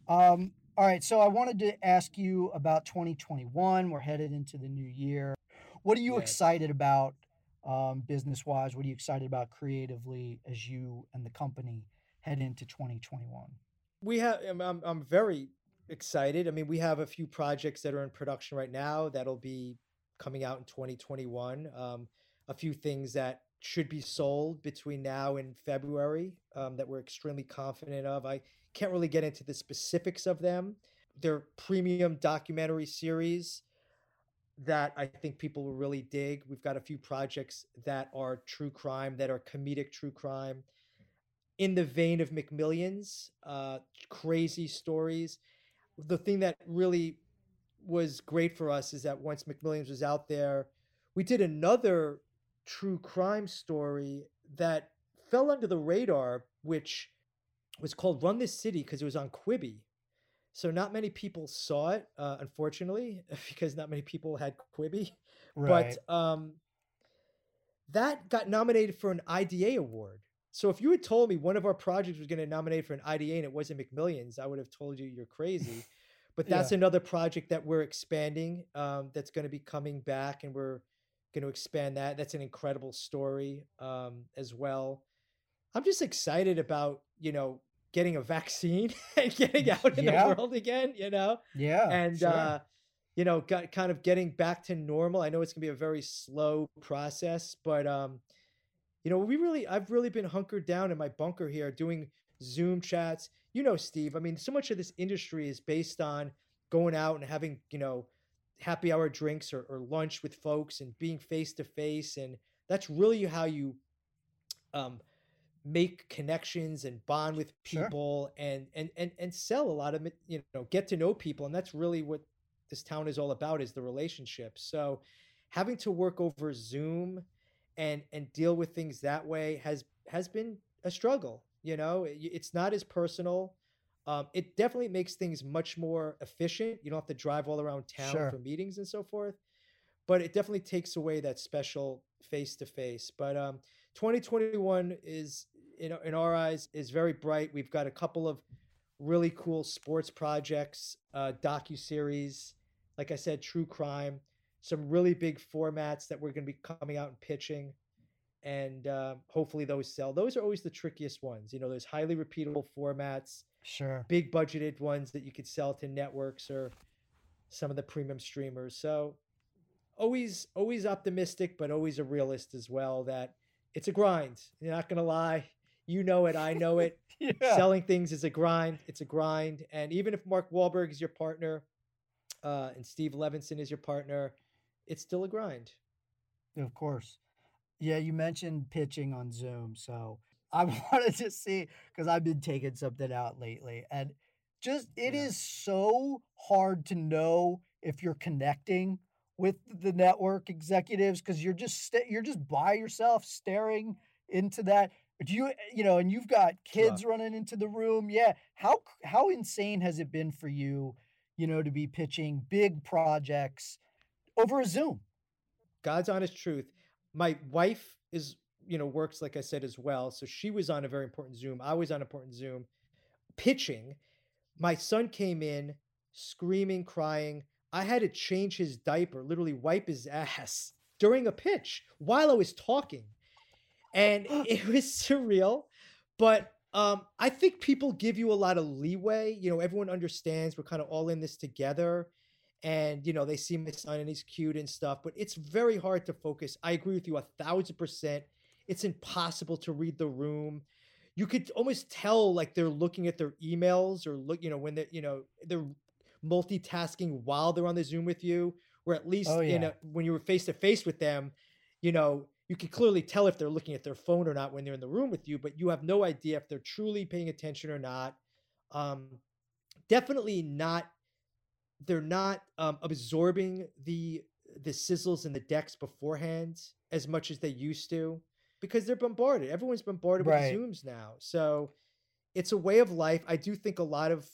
Um, all right. So I wanted to ask you about 2021. We're headed into the new year. What are you Yes. excited about um, business wise? What are you excited about creatively as you and the company head into 2021? we have I'm, I'm, I'm very excited i mean we have a few projects that are in production right now that'll be coming out in 2021 um, a few things that should be sold between now and february um, that we're extremely confident of i can't really get into the specifics of them they're premium documentary series that I think people will really dig. We've got a few projects that are true crime, that are comedic true crime, in the vein of McMillions, uh, crazy stories. The thing that really was great for us is that once McMillions was out there, we did another true crime story that fell under the radar, which was called Run This City because it was on Quibi. So not many people saw it, uh, unfortunately, because not many people had Quibi. Right. But um, that got nominated for an IDA award. So if you had told me one of our projects was going to nominate for an IDA and it wasn't McMillions, I would have told you you're crazy. But that's Yeah. another project that we're expanding. Um, that's going to be coming back, and we're going to expand that. That's an incredible story um, as well. I'm just excited about you know getting a vaccine and getting out in Yeah. the world again. You know, yeah. and sure. uh, you know, got kind of getting back to normal. I know it's gonna be a very slow process, but um, you know, we really, I've really been hunkered down in my bunker here doing Zoom chats. You know, Steve. I mean, so much of this industry is based on going out and having you know happy hour drinks or, or lunch with folks and being face to face, and that's really how you um make connections and bond with Sure. people and and and and sell a lot of you know get to know people and that's really what this town is all about is the relationship. so having to work over zoom and and deal with things that way has has been a struggle you know It- it's not as personal um, it definitely makes things much more efficient. You don't have to drive all around town Sure. for meetings and so forth but it definitely takes away that special face to face but um 2021 is in, in our eyes is very bright. We've got a couple of really cool sports projects uh docu-series like i said true crime some really big formats that we're going to be coming out and pitching and uh, hopefully those sell. Those are always the trickiest ones you know there's highly repeatable formats sure. big budgeted ones that you could sell to networks or some of the premium streamers. So always always optimistic, but always a realist as well that it's a grind. You're not gonna lie. You know it, I know it. Yeah. Selling things is a grind. It's a grind. And even if Mark Wahlberg is your partner, uh, and Steve Levinson is your partner, it's still a grind. Of course. Yeah, you mentioned pitching on Zoom. So I wanted to see because I've been taking something out lately. And just it is Yeah. so hard to know if you're connecting with the network executives because you're just sta you're just by yourself staring into that. Do you you know, and you've got kids running into the room. Yeah. How how insane has it been for you, you know, to be pitching big projects over a Zoom? God's honest truth. My wife is, you know, works like I said as well. So she was on a very important Zoom. I was on important Zoom pitching. My son came in screaming, crying. I had to change his diaper, literally wipe his ass during a pitch while I was talking. And it was surreal. But um, I think people give you a lot of leeway. You know, everyone understands we're kind of all in this together and you know they see my son and he's cute and stuff but it's very hard to focus i agree with you a thousand percent it's impossible to read the room. You could almost tell like they're looking at their emails or look you know when they're you know they're multitasking while they're on the zoom with you or at least Oh, in a, when you were face to face with them you know you can clearly tell if they're looking at their phone or not when they're in the room with you but you have no idea if they're truly paying attention or not. Um definitely not they're not um, absorbing the the sizzles and the decks beforehand as much as they used to because they're bombarded. Everyone's bombarded Right. with Zooms now, so it's a way of life. I do think a lot of,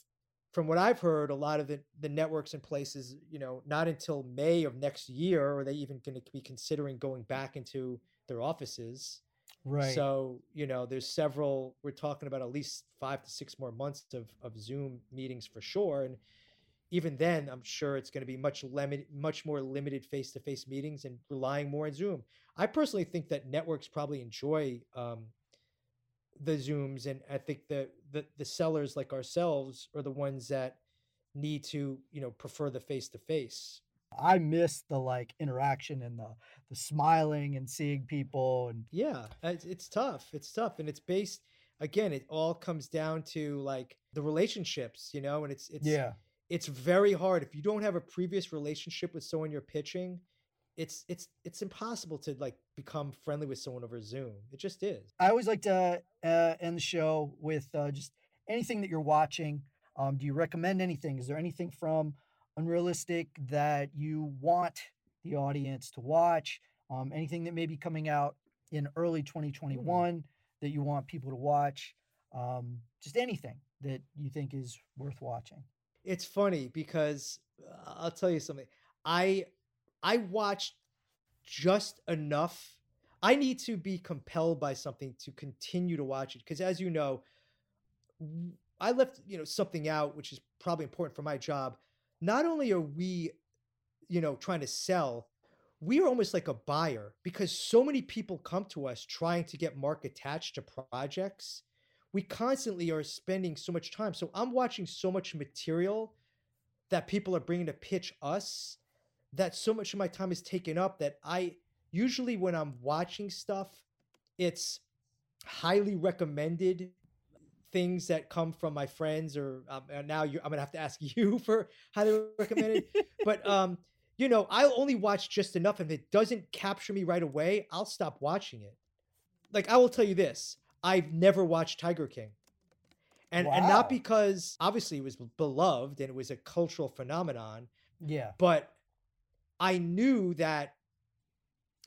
from what I've heard, a lot of the the networks and places, you know, not until May of next year are they even going to be considering going back into their offices. Right. So, you know, there's several, we're talking about at least five to six more months of, of Zoom meetings for sure. And even then, I'm sure it's going to be much limited, much more limited face to face meetings and relying more on Zoom. I personally think that networks probably enjoy um, the Zooms. And I think the, the, the sellers like ourselves are the ones that need to, you know, prefer the face to face. I miss the like interaction and the the smiling and seeing people and Yeah, it's, it's tough. It's tough, and it's based again. It all comes down to like the relationships, you know, and it's it's yeah, it's very hard if you don't have a previous relationship with someone you're pitching. It's it's it's impossible to like become friendly with someone over Zoom. It just is. I always like to uh, end the show with uh, just anything that you're watching. Um, do you recommend anything? Is there anything from Unrealistic that you want the audience to watch? Um, anything that may be coming out in early 2021 mm. that you want people to watch? Um, just anything that you think is worth watching. It's funny because uh, I'll tell you something. I I watched just enough. I need to be compelled by something to continue to watch it because, as you know, I left you know something out which is probably important for my job. Not only are we, you know, trying to sell, we are almost like a buyer because so many people come to us trying to get Mark attached to projects. We constantly are spending so much time. So I'm watching so much material that people are bringing to pitch us that so much of my time is taken up that I usually when I'm watching stuff, it's highly recommended things that come from my friends or um, now I'm gonna have to ask you for highly recommended. but um, you know, I'll only watch just enough. If it doesn't capture me right away, I'll stop watching it. Like I will tell you this: I've never watched Tiger King. And, wow. and not because obviously it was beloved and it was a cultural phenomenon. Yeah. But I knew that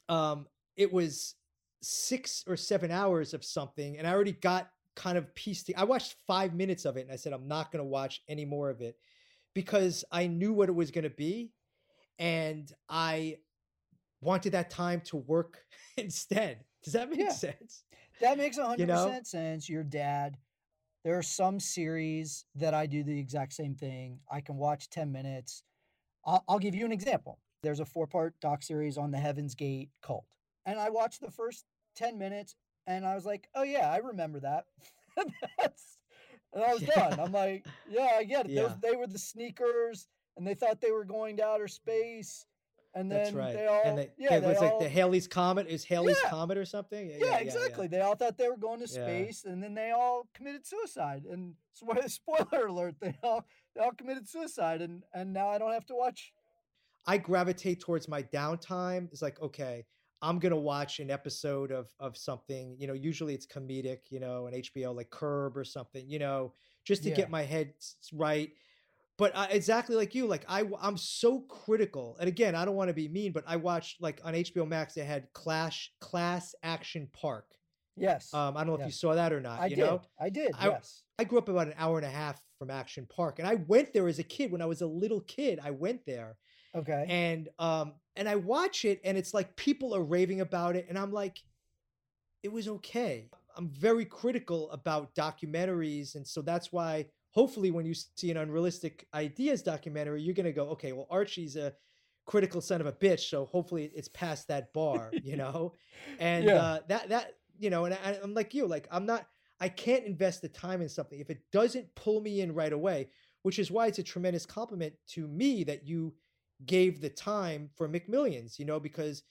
um, it was six or seven hours of something, and I already got kind of pieced. I watched five minutes of it, and I said I'm not going to watch any more of it because I knew what it was going to be, and I wanted that time to work instead. Does that make yeah. sense? That makes 100% you know? sense. Your dad. There are some series that I do the exact same thing. I can watch 10 minutes. I'll, I'll give you an example there's a four part doc series on the Heaven's Gate cult. And I watched the first 10 minutes and I was like, oh, yeah, I remember that. That's, and I was done. I'm like, yeah, I get it. Yeah. they were the sneakers and they thought they were going to outer space. And then That's right. they all, and they, yeah, it was like the Halley's Comet is Halley's yeah. Comet or something. Yeah, yeah exactly. They all thought they were going to space, and then they all committed suicide. And spoiler alert, they all they all committed suicide, and and now I don't have to watch I gravitate towards my downtime. It's like, okay, I'm gonna watch an episode of of something. You know, usually it's comedic. You know, an HBO like Curb or something. You know, just to yeah. get my head right. But uh, exactly like you, like I, I'm so critical. And again, I don't want to be mean, but I watched like on HBO Max they had Clash Class Action Park. Yes. Um, I don't know yes. if you saw that or not. I you did. Know? I did. I, yes. I grew up about an hour and a half from Action Park, and I went there as a kid. When I was a little kid, I went there, Okay. And um and I watch it and it's like people are raving about it and I'm like it was okay. I'm very critical about documentaries and so that's why hopefully when you see an unrealistic ideas documentary you're going to go okay, well Archie's a critical son of a bitch so hopefully it's past that bar, you know. and yeah. uh that that you know and I, I'm like you like I'm not I can't invest the time in something if it doesn't pull me in right away, which is why it's a tremendous compliment to me that you gave the time for McMillions, you know, because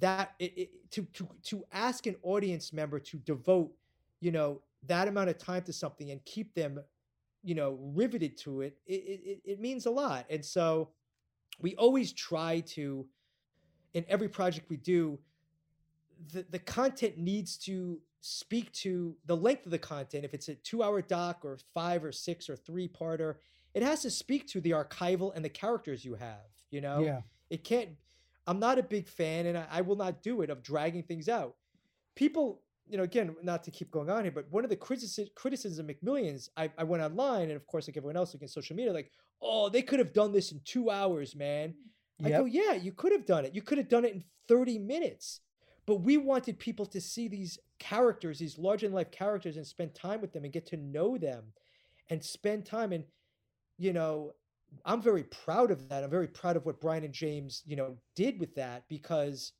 that it, it, to to to ask an audience member to devote, you know, that amount of time to something and keep them, you know, riveted to it, it it, it means a lot. And so we always try to in every project we do the, the content needs to speak to the length of the content if it's a two hour doc or five or six or three parter it has to speak to the archival and the characters you have you know, yeah. It can't. I'm not a big fan, and I, I will not do it of dragging things out. People, you know, again, not to keep going on here, but one of the criticism criticisms of McMillions, I, I went online, and of course, like everyone else, like in social media, like, oh, they could have done this in two hours, man. Yep. I go, yeah, you could have done it. You could have done it in 30 minutes. But we wanted people to see these characters, these larger than life characters, and spend time with them and get to know them and spend time. And, you know, I'm very proud of that. I'm very proud of what Brian and James, you know, did with that because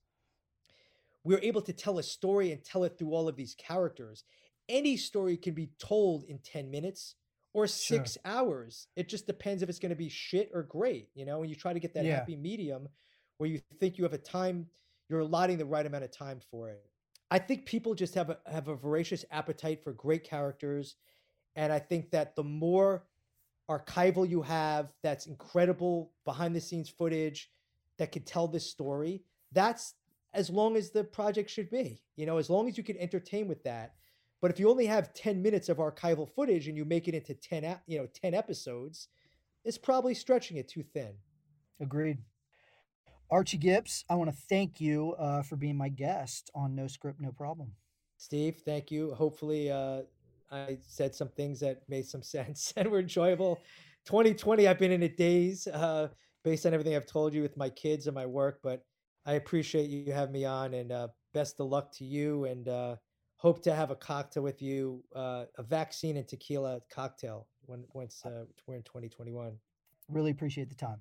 we're able to tell a story and tell it through all of these characters. Any story can be told in 10 minutes or six sure. hours. It just depends if it's going to be shit or great, you know, and you try to get that yeah. happy medium where you think you have a time, you're allotting the right amount of time for it. I think people just have a have a voracious appetite for great characters. And I think that the more archival you have that's incredible behind the scenes footage that could tell this story, that's as long as the project should be. You know, as long as you can entertain with that. But if you only have 10 minutes of archival footage and you make it into 10, you know, 10 episodes, it's probably stretching it too thin. Agreed. Archie Gips I want to thank you uh, for being my guest on No Script, No Problem. Steve, thank you. Hopefully, uh, I said some things that made some sense and were enjoyable. 2020, I've been in a daze uh, based on everything I've told you with my kids and my work, but I appreciate you having me on and uh, best of luck to you and uh, hope to have a cocktail with you, uh, a vaccine and tequila cocktail when once uh, we're in 2021. Really appreciate the time.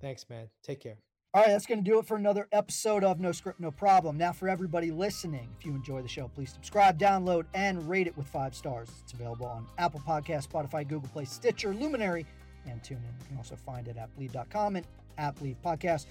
Thanks, man. Take care. All right, that's going to do it for another episode of No Script, No Problem. Now, for everybody listening, if you enjoy the show, please subscribe, download, and rate it with five stars. It's available on Apple Podcast, Spotify, Google Play, Stitcher, Luminary, and TuneIn. You can also find it at Bleav.com and at Bleav Podcast.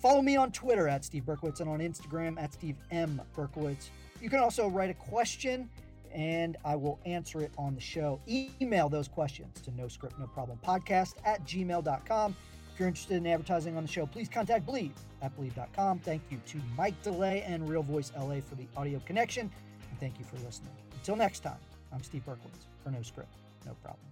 Follow me on Twitter at Steve Berkowitz and on Instagram at Steve M. Berkowitz. You can also write a question and I will answer it on the show. Email those questions to no script, no problem podcast at gmail.com. If you're interested in advertising on the show, please contact Bleav at Bleav.com. Thank you to Mike Delay and Real Voice LA for the audio connection. And thank you for listening. Until next time, I'm Steve Berkowitz for No Script, No Problem.